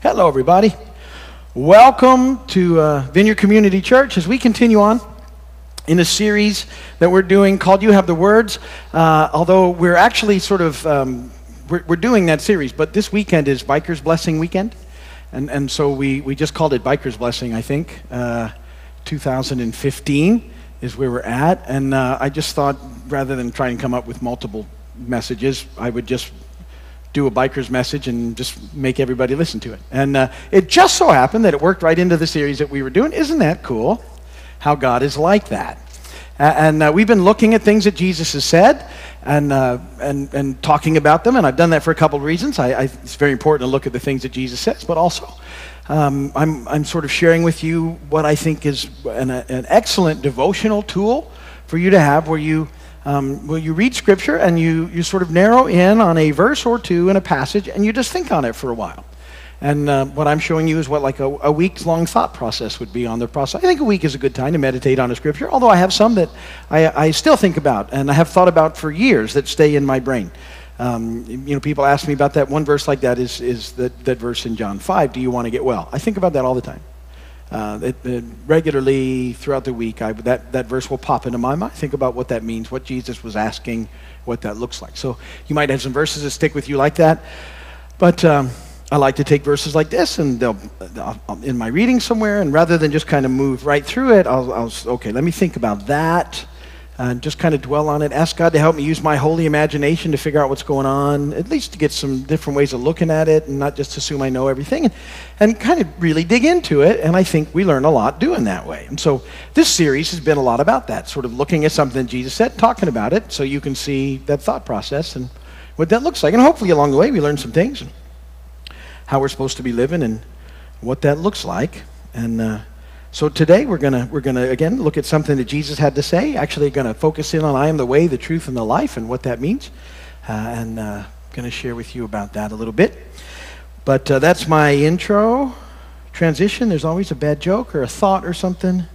Hello, everybody. Welcome to uh, Vineyard Community Church as we continue on in a series that we're doing called You Have the Words. Uh, although we're actually sort of um, we're, we're, doing that series, but this weekend is Biker's Blessing weekend, and and so we we just called it Biker's Blessing. I think uh, 2015 is where we're at, and uh, I just thought rather than try and come up with multiple messages, I would just do a biker's message and just make everybody listen to it. And uh, it just so happened that it worked right into the series that we were doing. Isn't that cool? How God is like that. And uh, we've been looking at things that Jesus has said and, uh, and, and talking about them. And I've done that for a couple of reasons. I, I, it's very important to look at the things that Jesus says, but also um, I'm, I'm sort of sharing with you what I think is an, an excellent devotional tool for you to have where you um, well, you read scripture and you, you sort of narrow in on a verse or two in a passage and you just think on it for a while. And uh, what I'm showing you is what like a, a week's long thought process would be on the process. I think a week is a good time to meditate on a scripture, although I have some that I, I still think about and I have thought about for years that stay in my brain. Um, you know, people ask me about that. One verse like that is, is that, that verse in John 5, do you want to get well? I think about that all the time. Uh, it, it regularly throughout the week, I, that, that verse will pop into my mind. Think about what that means, what Jesus was asking, what that looks like. So you might have some verses that stick with you like that. But um, I like to take verses like this and they'll, I'll, in my reading somewhere, and rather than just kind of move right through it, I'll, I'll okay, let me think about that and just kind of dwell on it. Ask God to help me use my holy imagination to figure out what's going on, at least to get some different ways of looking at it and not just assume I know everything, and, and kind of really dig into it. And I think we learn a lot doing that way. And so this series has been a lot about that, sort of looking at something Jesus said, talking about it, so you can see that thought process and what that looks like. And hopefully along the way we learn some things, how we're supposed to be living and what that looks like. And, uh, so today we're to we're to again look at something that Jesus had to say. Actually to focus in on I am the way, the truth and the life and what that means. Uh, and uh, to share with you about that a little bit. But uh, that's my intro transition. There's always a bad joke or a thought or something. I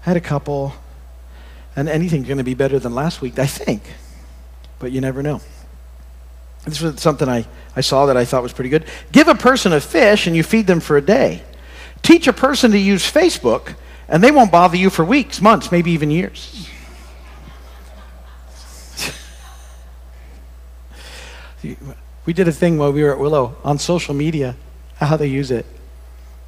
had a couple. And anything's to be better than last week, I think. But you never know. This was something I, I saw that I thought was pretty good. Give a person a fish and you feed them for a day. Teach a person to use Facebook, and they won't bother you for weeks, months, maybe even years. we did a thing while we were at Willow on social media, how they use it.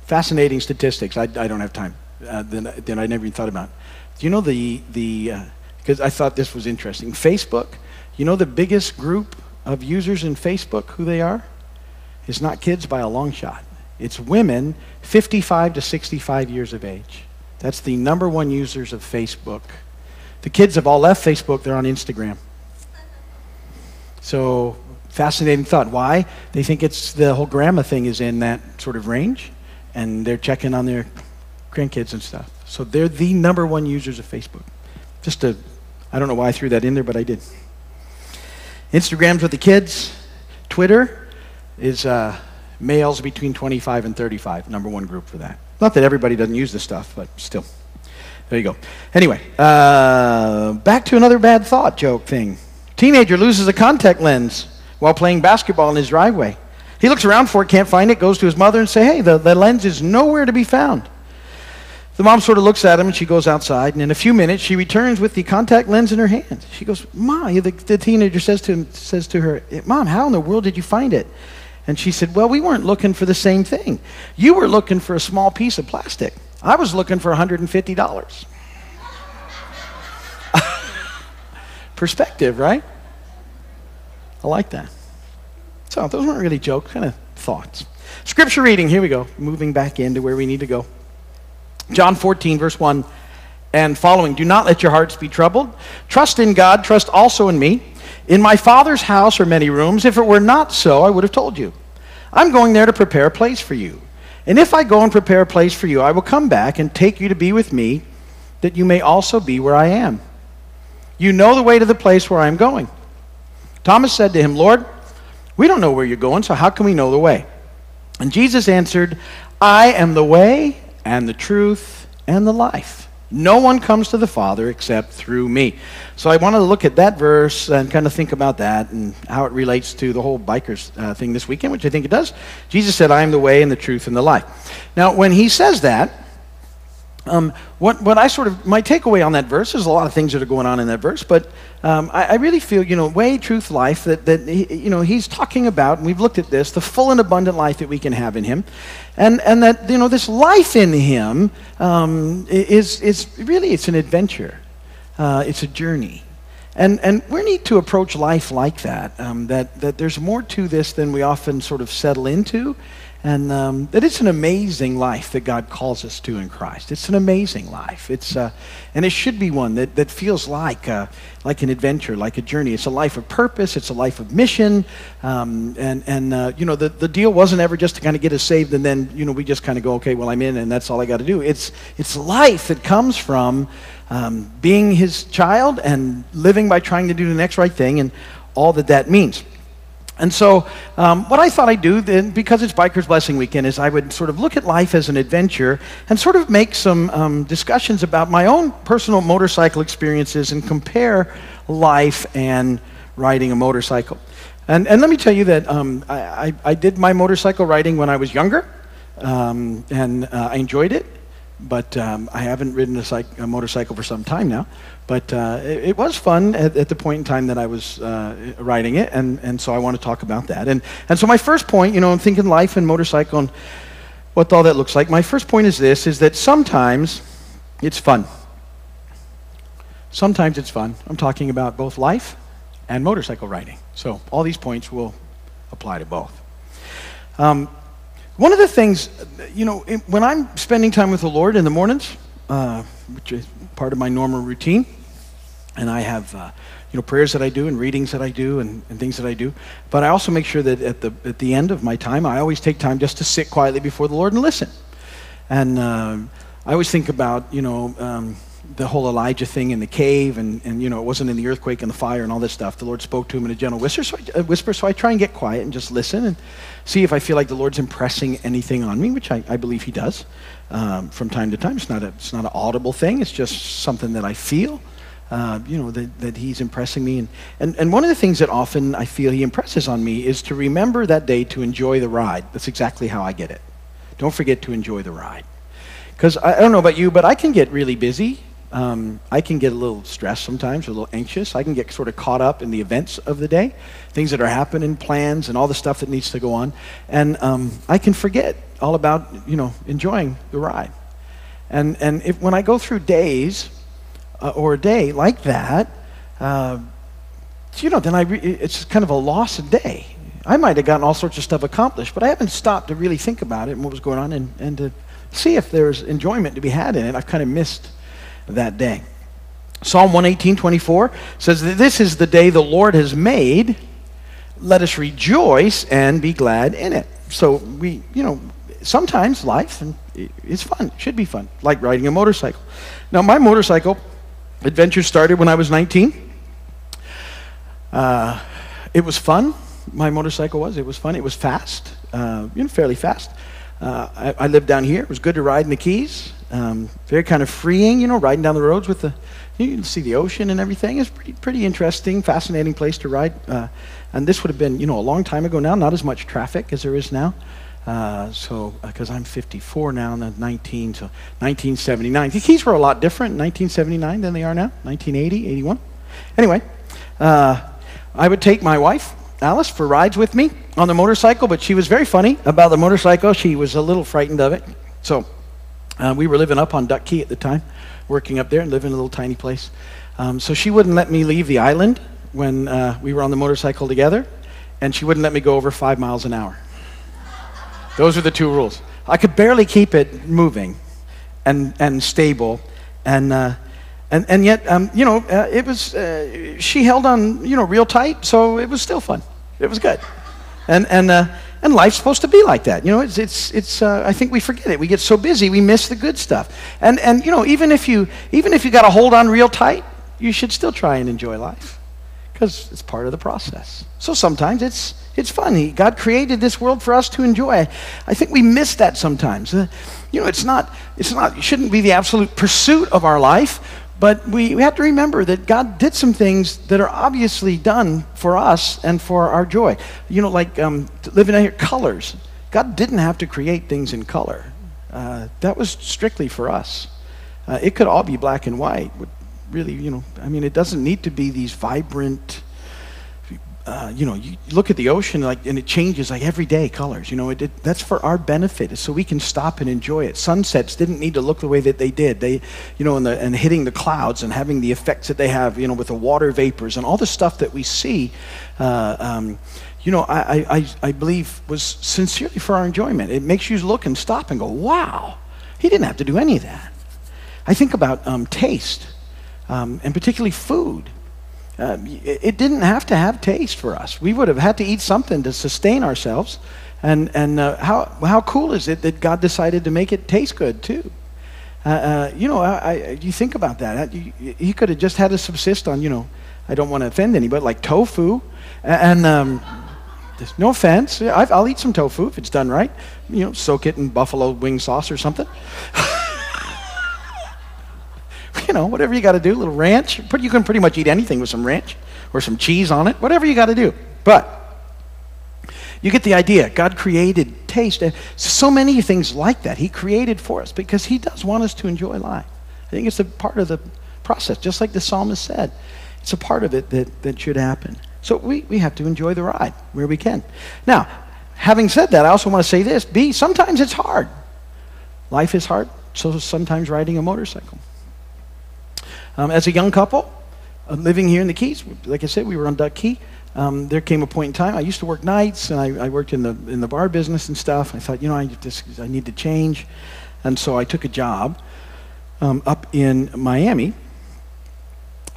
Fascinating statistics. I, I don't have time. Uh, that, I never even thought about. Do you know the, the because uh, I thought this was interesting. Facebook, you know the biggest group of users in Facebook, who they are? It's not kids by a long shot. It's women 55 to 65 years of age. That's the number one users of Facebook. The kids have all left Facebook, they're on Instagram. So, fascinating thought. Why? They think it's the whole grandma thing is in that sort of range, and they're checking on their grandkids and stuff. So, they're the number one users of Facebook. Just a, I don't know why I threw that in there, but I did. Instagram's with the kids. Twitter is uh, males between 25 and 35, number one group for that. Not that everybody doesn't use this stuff, but still. There you go. Anyway, uh, back to another bad thought joke thing. Teenager loses a contact lens while playing basketball in his driveway. He looks around for it, can't find it, goes to his mother and say, "Hey, the, the lens is nowhere to be found." The mom sort of looks at him and she goes outside, and in a few minutes she returns with the contact lens in her hand. She goes, "Mom," the, the teenager says to him, says to her, "Mom, how in the world did you find it?" And she said, Well, we weren't looking for the same thing. You were looking for a small piece of plastic. I was looking for $150. Perspective, right? I like that. So, those weren't really jokes, kind of thoughts. Scripture reading, here we go, moving back into where we need to go. John 14, verse 1 and following. Do not let your hearts be troubled. Trust in God, trust also in me. In my Father's house are many rooms. If it were not so, I would have told you. I'm going there to prepare a place for you. And if I go and prepare a place for you, I will come back and take you to be with me, that you may also be where I am. You know the way to the place where I am going. Thomas said to him, Lord, we don't know where you're going, so how can we know the way? And Jesus answered, I am the way and the truth and the life. No one comes to the Father except through me. So I want to look at that verse and kind of think about that and how it relates to the whole bikers uh, thing this weekend, which I think it does. Jesus said, I am the way and the truth and the life. Now, when he says that, um, what, what I sort of, my takeaway on that verse, there's a lot of things that are going on in that verse, but um, I, I, really feel, you know, way, truth, life, that, that he, you know, he's talking about, and we've looked at this, the full and abundant life that we can have in him. And, and that, you know, this life in him um, is, is really, it's an adventure. Uh, it's a journey. And, and we need to approach life like that, um, that, that there's more to this than we often sort of settle into. And um, that it's an amazing life that God calls us to in Christ. It's an amazing life. It's, uh, and it should be one that, that feels like, uh, like an adventure, like a journey. It's a life of purpose. It's a life of mission. Um, and, and uh, you know, the, the deal wasn't ever just to kind of get us saved and then, you know, we just kind of go, okay, well, I'm in and that's all I got to do. It's, it's life that comes from um, being his child and living by trying to do the next right thing and all that that means. And so, um, what I thought I'd do then, because it's Biker's Blessing Weekend, is I would sort of look at life as an adventure and sort of make some um, discussions about my own personal motorcycle experiences and compare life and riding a motorcycle. And, and let me tell you that um, I, I, I, did my motorcycle riding when I was younger, um, and uh, I enjoyed it but um, I haven't ridden a, a, motorcycle for some time now. But uh, it, it, was fun at, at, the point in time that I was uh, riding it, and, and so I want to talk about that. And, and so my first point, you know, I'm thinking life and motorcycle and what all that looks like. My first point is this, is that sometimes it's fun. Sometimes it's fun. I'm talking about both life and motorcycle riding. So all these points will apply to both. Um, one of the things, you know, when I'm spending time with the Lord in the mornings, uh, which is part of my normal routine, and I have, uh, you know, prayers that I do and readings that I do and, and, things that I do. But I also make sure that at the, at the end of my time, I always take time just to sit quietly before the Lord and listen. And uh, I always think about, you know, um, the whole Elijah thing in the cave, and, and you know, it wasn't in the earthquake and the fire and all this stuff. The Lord spoke to him in a gentle whisper so, I, whisper, so I try and get quiet and just listen and see if I feel like the Lord's impressing anything on me, which I, I believe He does um, from time to time. It's not, a, it's not an audible thing, it's just something that I feel. Uh, you know, that, that he's impressing me. And, and, and one of the things that often I feel he impresses on me is to remember that day to enjoy the ride. That's exactly how I get it. Don't forget to enjoy the ride. Because I, I don't know about you, but I can get really busy um, I can get a little stressed sometimes, a little anxious. I can get sort of caught up in the events of the day, things that are happening, plans, and all the stuff that needs to go on. And um, I can forget all about, you know, enjoying the ride. And, and if, when I go through days uh, or a day like that, uh, you know, then I re- it's kind of a loss lost day. I might have gotten all sorts of stuff accomplished, but I haven't stopped to really think about it and what was going on and, and to see if there's enjoyment to be had in it. I've kind of missed that day. Psalm 118, 24 says that this is the day the Lord has made. Let us rejoice and be glad in it. So we, you know, sometimes life is fun. Should be fun, like riding a motorcycle. Now, my motorcycle adventure started when I was 19. Uh, it was fun. My motorcycle was. It was fun. It was fast, uh, you know, fairly fast. Uh, I, I, lived down here. It was good to ride in the Keys. Um, very kind of freeing, you know, riding down the roads with the, you can see the ocean and everything. It's pretty, pretty interesting, fascinating place to ride. Uh, and this would have been, you know, a long time ago now, not as much traffic as there is now. Uh, so, because uh, I'm 54 now, and 19, so 1979. The keys were a lot different in 1979 than they are now, 1980, 81. Anyway, uh, I would take my wife, Alice, for rides with me on the motorcycle, but she was very funny about the motorcycle. She was a little frightened of it. So, uh, we were living up on Duck Key at the time, working up there and living in a little tiny place. Um, so she wouldn't let me leave the island when uh, we were on the motorcycle together, and she wouldn't let me go over five miles an hour. Those are the two rules. I could barely keep it moving and, and stable, and, uh, and, and yet, um, you know, uh, it was, uh, she held on, you know, real tight, so it was still fun. It was good. And, and, uh, and life's supposed to be like that. You know, it's, it's, it's uh, I think we forget it. We get so busy, we miss the good stuff. And, and you know, even if you, even if you got to hold on real tight, you should still try and enjoy life because it's part of the process. So sometimes it's, It's fun. He, God created this world for us to enjoy. I think we miss that sometimes. Uh, you know, it's not, it's not, it shouldn't be the absolute pursuit of our life, but we, we have to remember that God did some things that are obviously done for us and for our joy. You know, like um, living out here, colors. God didn't have to create things in color. Uh, that was strictly for us. Uh, it could all be black and white. Really, you know, I mean, it doesn't need to be these vibrant, uh, you know, you look at the ocean like, and it changes like every day colors. You know, it, it, that's for our benefit, so we can stop and enjoy it. Sunsets didn't need to look the way that they did. They, you know, and, the, and hitting the clouds and having the effects that they have, you know, with the water vapors and all the stuff that we see. Uh, um, you know, I, I, I believe was sincerely for our enjoyment. It makes you look and stop and go, wow, he didn't have to do any of that. I think about um, taste, um, and particularly food. Uh, it didn't have to have taste for us. We would have had to eat something to sustain ourselves. And, and uh, how, how cool is it that God decided to make it taste good too? Uh, uh you know, I, I, you think about that. He could have just had to subsist on, you know, I don't want to offend anybody, like tofu. And um, no offense, I'll eat some tofu if it's done right. You know, soak it in buffalo wing sauce or something. you know, whatever you got to do, a little ranch. You can pretty much eat anything with some ranch or some cheese on it, whatever you got to do. But you get the idea. God created taste. And so many things like that He created for us because He does want us to enjoy life. I think it's a part of the process, just like the psalmist said. It's a part of it that, that should happen. So we, we have to enjoy the ride where we can. Now, having said that, I also want to say this B, sometimes it's hard. Life is hard, so sometimes riding a motorcycle. Um, as a young couple, uh, living here in the Keys, like I said, we were on Duck Key. Um, there came a point in time. I used to work nights, and I, I, worked in the in the bar business and stuff. I thought, you know, I just I need to change, and so I took a job um, up in Miami.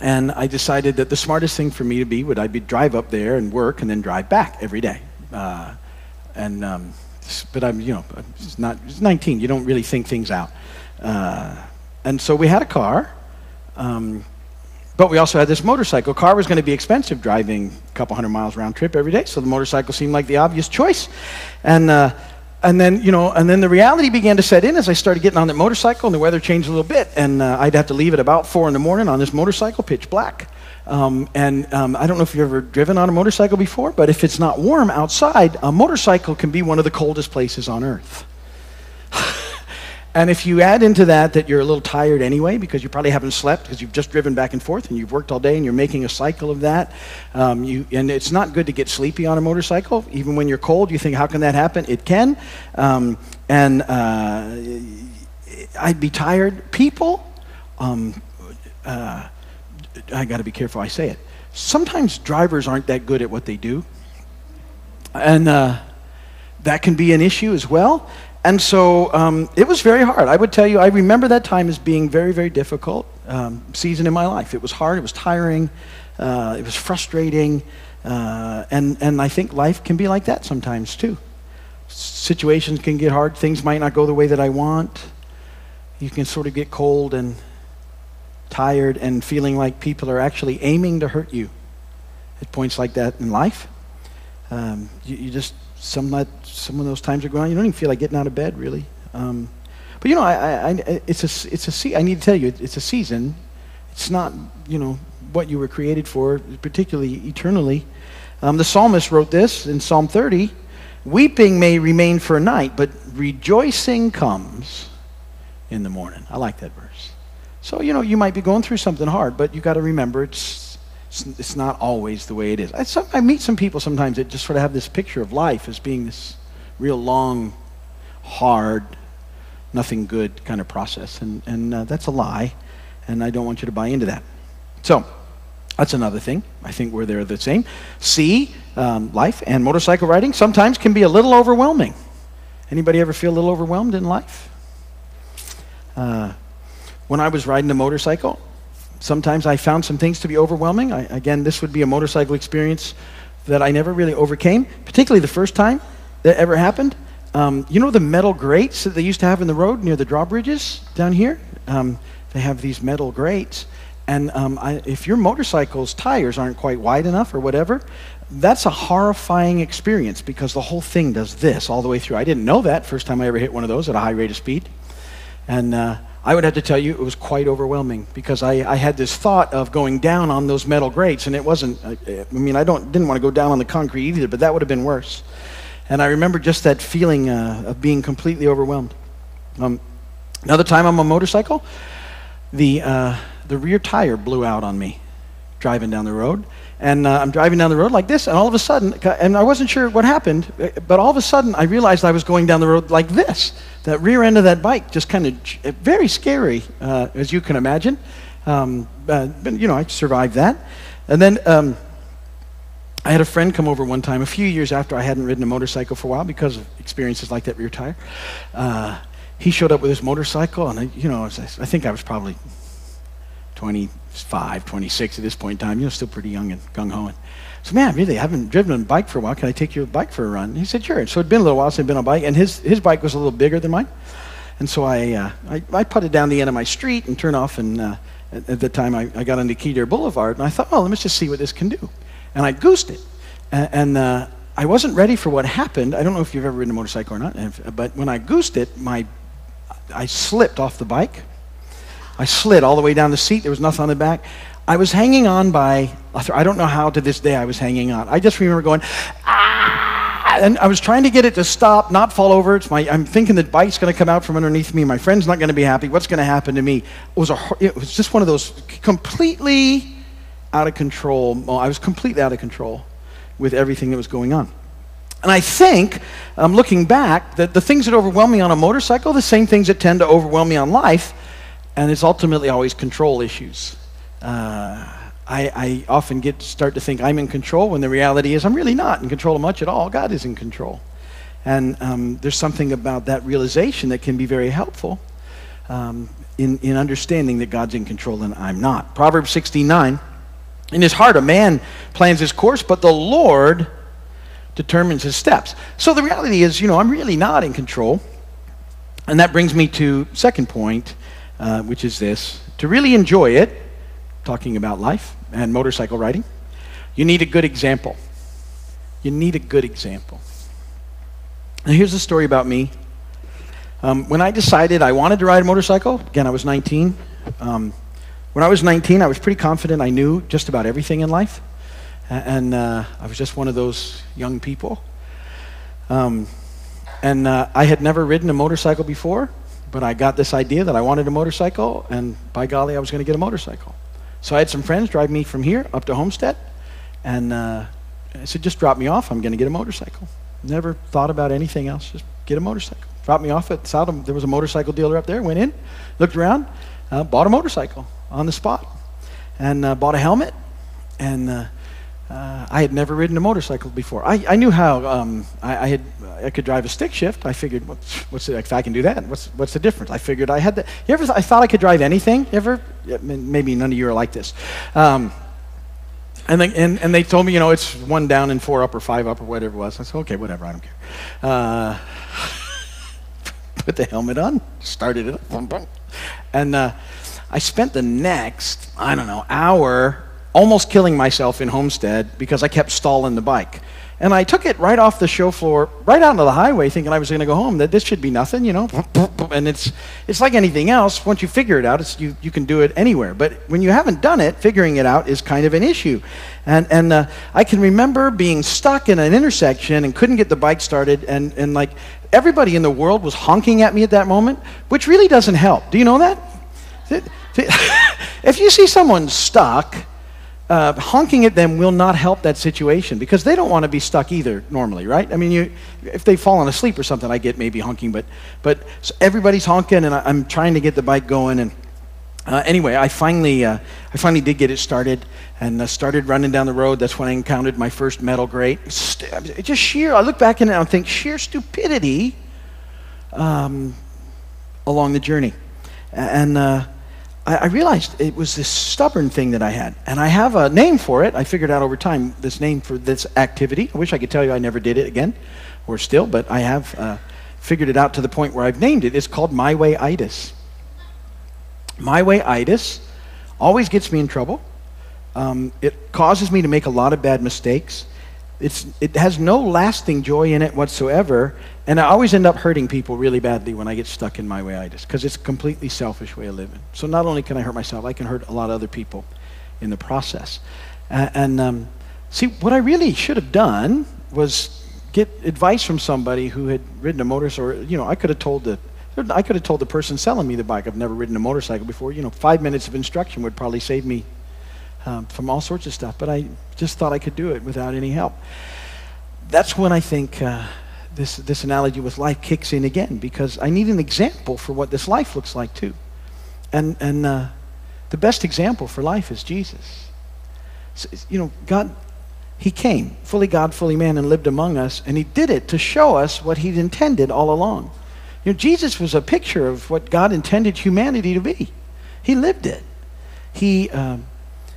And I decided that the smartest thing for me to be would I be drive up there and work and then drive back every day. Uh, and um, but I'm you know it's not it's 19. You don't really think things out. Uh, and so we had a car um, but we also had this motorcycle. Car was going to be expensive driving a couple hundred miles round trip every day, so the motorcycle seemed like the obvious choice. And, uh, and then, you know, and then the reality began to set in as I started getting on that motorcycle and the weather changed a little bit. And uh, I'd have to leave at about four in the morning on this motorcycle, pitch black. Um, and um, I don't know if you've ever driven on a motorcycle before, but if it's not warm outside, a motorcycle can be one of the coldest places on earth. And if you add into that that you're a little tired anyway because you probably haven't slept because you've just driven back and forth and you've worked all day and you're making a cycle of that, um, you, and it's not good to get sleepy on a motorcycle. Even when you're cold, you think, how can that happen? It can. Um, and uh, I'd be tired. People, um, uh, I got to be careful I say it. Sometimes drivers aren't that good at what they do. And uh, that can be an issue as well. And so um, it was very hard. I would tell you, I remember that time as being very, very difficult um, season in my life. It was hard, it was tiring, uh, it was frustrating, uh, and, and I think life can be like that sometimes too. Situations can get hard, things might not go the way that I want. You can sort of get cold and tired and feeling like people are actually aiming to hurt you at points like that in life. Um, you, you just some that some of those times are going. You don't even feel like getting out of bed, really. Um, but you know, I, I, I, it's a it's a se- I need to tell you, it's a season. It's not you know what you were created for, particularly eternally. Um, the psalmist wrote this in Psalm 30: "Weeping may remain for a night, but rejoicing comes in the morning." I like that verse. So you know, you might be going through something hard, but you got to remember it's it's, not always the way it is. I, some, I meet some people sometimes that just sort of have this picture of life as being this real long, hard, nothing good kind of process. And, and uh, that's a lie, and I don't want you to buy into that. So, that's another thing. I think we're there the same. C, um, life and motorcycle riding sometimes can be a little overwhelming. Anybody ever feel a little overwhelmed in life? Uh, when I was riding a motorcycle, Sometimes I found some things to be overwhelming. I, again, this would be a motorcycle experience that I never really overcame, particularly the first time that ever happened. Um, you know the metal grates that they used to have in the road near the drawbridges down here? Um, they have these metal grates. And um, I, if your motorcycle's tires aren't quite wide enough or whatever, that's a horrifying experience because the whole thing does this all the way through. I didn't know that first time I ever hit one of those at a high rate of speed. And uh, I would have to tell you it was quite overwhelming because I, I had this thought of going down on those metal grates, and it wasn't, I, I mean, I don't, didn't want to go down on the concrete either, but that would have been worse. And I remember just that feeling uh, of being completely overwhelmed. Um, another time on a motorcycle, the, uh, the rear tire blew out on me driving down the road. And uh, I'm driving down the road like this, and all of a sudden, and I wasn't sure what happened, but all of a sudden I realized I was going down the road like this. That rear end of that bike just kind of very scary, uh, as you can imagine. Um, uh, but, you know, I survived that. And then um, I had a friend come over one time, a few years after I hadn't ridden a motorcycle for a while because of experiences like that rear tire. Uh, he showed up with his motorcycle, and I, you know, I think I was probably 25, 26 at this point in time, you know, still pretty young and gung ho. And so, man, really, I haven't driven a bike for a while. Can I take your bike for a run? He said, sure. So it'd been a little while since I'd been on a bike, and his, his bike was a little bigger than mine. And so I, uh, I, I putted down the end of my street and turned off, and uh, at, the time I, I got onto Key Deer Boulevard, and I thought, well, let me just see what this can do. And I goosed it. And, and uh, I wasn't ready for what happened. I don't know if you've ever ridden a motorcycle or not, but when I goosed it, my, I slipped off the bike I slid all the way down the seat. There was nothing on the back. I was hanging on by, I don't know how to this day I was hanging on. I just remember going, ah! And I was trying to get it to stop, not fall over. It's my, I'm thinking the bike's going to come out from underneath me. My friend's not going to be happy. What's going to happen to me? It was, a, it was just one of those completely out of control. I was completely out of control with everything that was going on. And I think, um, looking back, that the things that overwhelm me on a motorcycle, the same things that tend to overwhelm me on life, and it's ultimately always control issues. Uh, I, I, often get start to think I'm in control when the reality is I'm really not in control of much at all. God is in control. And um, there's something about that realization that can be very helpful um, in, in understanding that God's in control and I'm not. Proverbs 69 In his heart, a man plans his course, but the Lord determines his steps. So the reality is, you know, I'm really not in control. And that brings me to second point uh, which is this to really enjoy it, talking about life and motorcycle riding, you need a good example. You need a good example. Now, here's a story about me. Um, when I decided I wanted to ride a motorcycle, again, I was 19. Um, when I was 19, I was pretty confident I knew just about everything in life. And uh, I was just one of those young people. Um, and uh, I had never ridden a motorcycle before, but I got this idea that I wanted a motorcycle, and by golly, I was going to get a motorcycle. So I had some friends drive me from here up to Homestead, and uh, I said, just drop me off. I'm going to get a motorcycle. Never thought about anything else. Just get a motorcycle. Drop me off at Southam. There was a motorcycle dealer up there. Went in, looked around, uh, bought a motorcycle on the spot, and uh, bought a helmet, and uh, I had never ridden a motorcycle before. I, I knew how um, I, I, had I could drive a stick shift. I figured, what's, the, if I can do that, what's what's the difference? I figured I had that. You ever? I thought I could drive anything. Ever? Maybe none of you are like this. Um, and, they, and, and they told me, you know, it's one down and four up or five up or whatever it was. I said, okay, whatever, I don't care. Uh, put the helmet on, started it and uh, I spent the next, I don't know, hour almost killing myself in Homestead because I kept stalling the bike. And I took it right off the show floor, right out onto the highway, thinking I was going to go home. That this should be nothing, you know. And it's it's like anything else. Once you figure it out, it's, you you can do it anywhere. But when you haven't done it, figuring it out is kind of an issue. And and uh, I can remember being stuck in an intersection and couldn't get the bike started, and and like everybody in the world was honking at me at that moment, which really doesn't help. Do you know that? if you see someone stuck uh, honking at them will not help that situation because they don't want to be stuck either normally, right? I mean, you, if they've fallen asleep or something, I get maybe honking, but, but so everybody's honking and I, am trying to get the bike going. And uh, anyway, I finally, uh, I finally did get it started and uh, started running down the road. That's when I encountered my first metal grate. It just sheer, I look back and I think sheer stupidity um, along the journey. And uh, I, I realized it was this stubborn thing that I had. And I have a name for it. I figured out over time this name for this activity. I wish I could tell you I never did it again or still, but I have uh, figured it out to the point where I've named it. It's called My Way Itis. My Way Itis always gets me in trouble. Um, it causes me to make a lot of bad mistakes. It's, it has no lasting joy in it whatsoever. And I always end up hurting people really badly when I get stuck in my way because it's a completely selfish way of living. So not only can I hurt myself, I can hurt a lot of other people in the process. And um, see, what I really should have done was get advice from somebody who had ridden a motorcycle. Or, you know, I could have told the I could have told the person selling me the bike, I've never ridden a motorcycle before. You know, five minutes of instruction would probably save me um, from all sorts of stuff. But I just thought I could do it without any help. That's when I think uh, this, this analogy with life kicks in again because I need an example for what this life looks like too. And, and uh, the best example for life is Jesus. So, you know, God, He came, fully God, fully man, and lived among us, and He did it to show us what He'd intended all along. You know, Jesus was a picture of what God intended humanity to be. He lived it. He, um,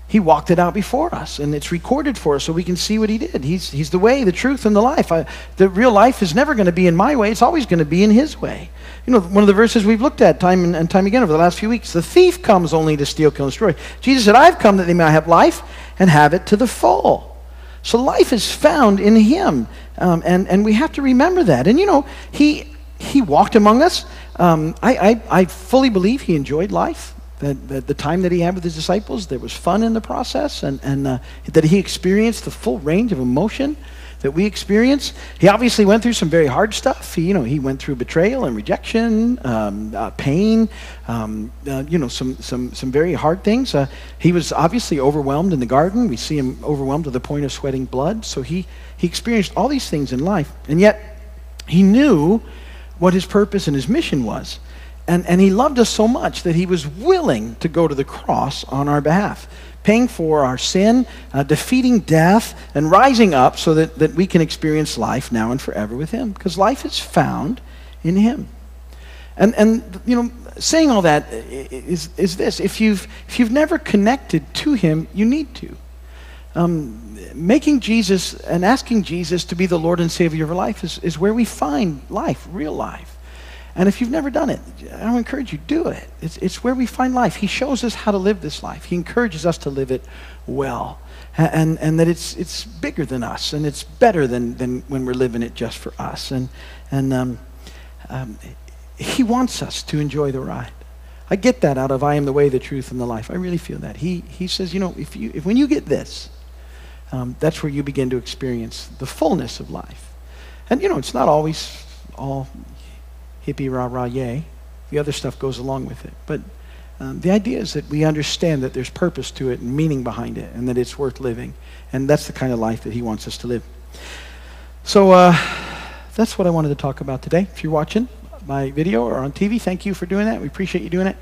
he walked it out before us, and it's recorded for us so we can see what he did. He's, he's the way, the truth, and the life. I, the real life is never going to be in my way, it's always going to be in his way. You know, one of the verses we've looked at time and, and time again over the last few weeks the thief comes only to steal, kill, and destroy. Jesus said, I've come that they may have life and have it to the full. So life is found in him, um, and, and we have to remember that. And you know, he, he walked among us. Um, I, I, I fully believe he enjoyed life. That, that, the time that he had with his disciples, there was fun in the process, and, and uh, that he experienced the full range of emotion that we experience. He obviously went through some very hard stuff. He, you know, he went through betrayal and rejection, um, uh, pain, um, uh, you know, some, some, some very hard things. Uh, he was obviously overwhelmed in the garden. We see him overwhelmed to the point of sweating blood. So he, he experienced all these things in life, and yet he knew what his purpose and his mission was. And, and he loved us so much that he was willing to go to the cross on our behalf, paying for our sin, uh, defeating death, and rising up so that, that we can experience life now and forever with him. Because life is found in him. And, and you know, saying all that is, is this if you've, if you've never connected to him, you need to. Um, making Jesus and asking Jesus to be the Lord and Savior of your life is, is where we find life, real life. And if you've never done it, I would encourage you, do it. It's, it's where we find life. He shows us how to live this life. He encourages us to live it well. And, and that it's, it's bigger than us, and it's better than, than when we're living it just for us. And, and um, um, He wants us to enjoy the ride. I get that out of I am the way, the truth, and the life. I really feel that. He, he says, you know, if you, if when you get this, um, that's where you begin to experience the fullness of life. And, you know, it's not always all hippie rah rah yay. The other stuff goes along with it. But um, the idea is that we understand that there's purpose to it and meaning behind it and that it's worth living. And that's the kind of life that he wants us to live. So uh, that's what I wanted to talk about today. If you're watching my video or on TV, thank you for doing that. We appreciate you doing it.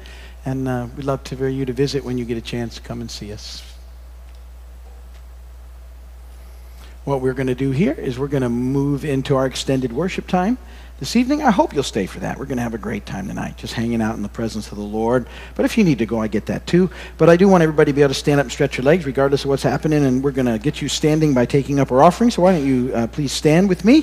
And uh, we'd love to, for you to visit when you get a chance. To come and see us. What we're going to do here is we're going to move into our extended worship time this evening. I hope you'll stay for that. We're going to have a great time tonight, just hanging out in the presence of the Lord. But if you need to go, I get that too. But I do want everybody to be able to stand up and stretch your legs, regardless of what's happening. And we're going to get you standing by taking up our offering. So why don't you uh, please stand with me?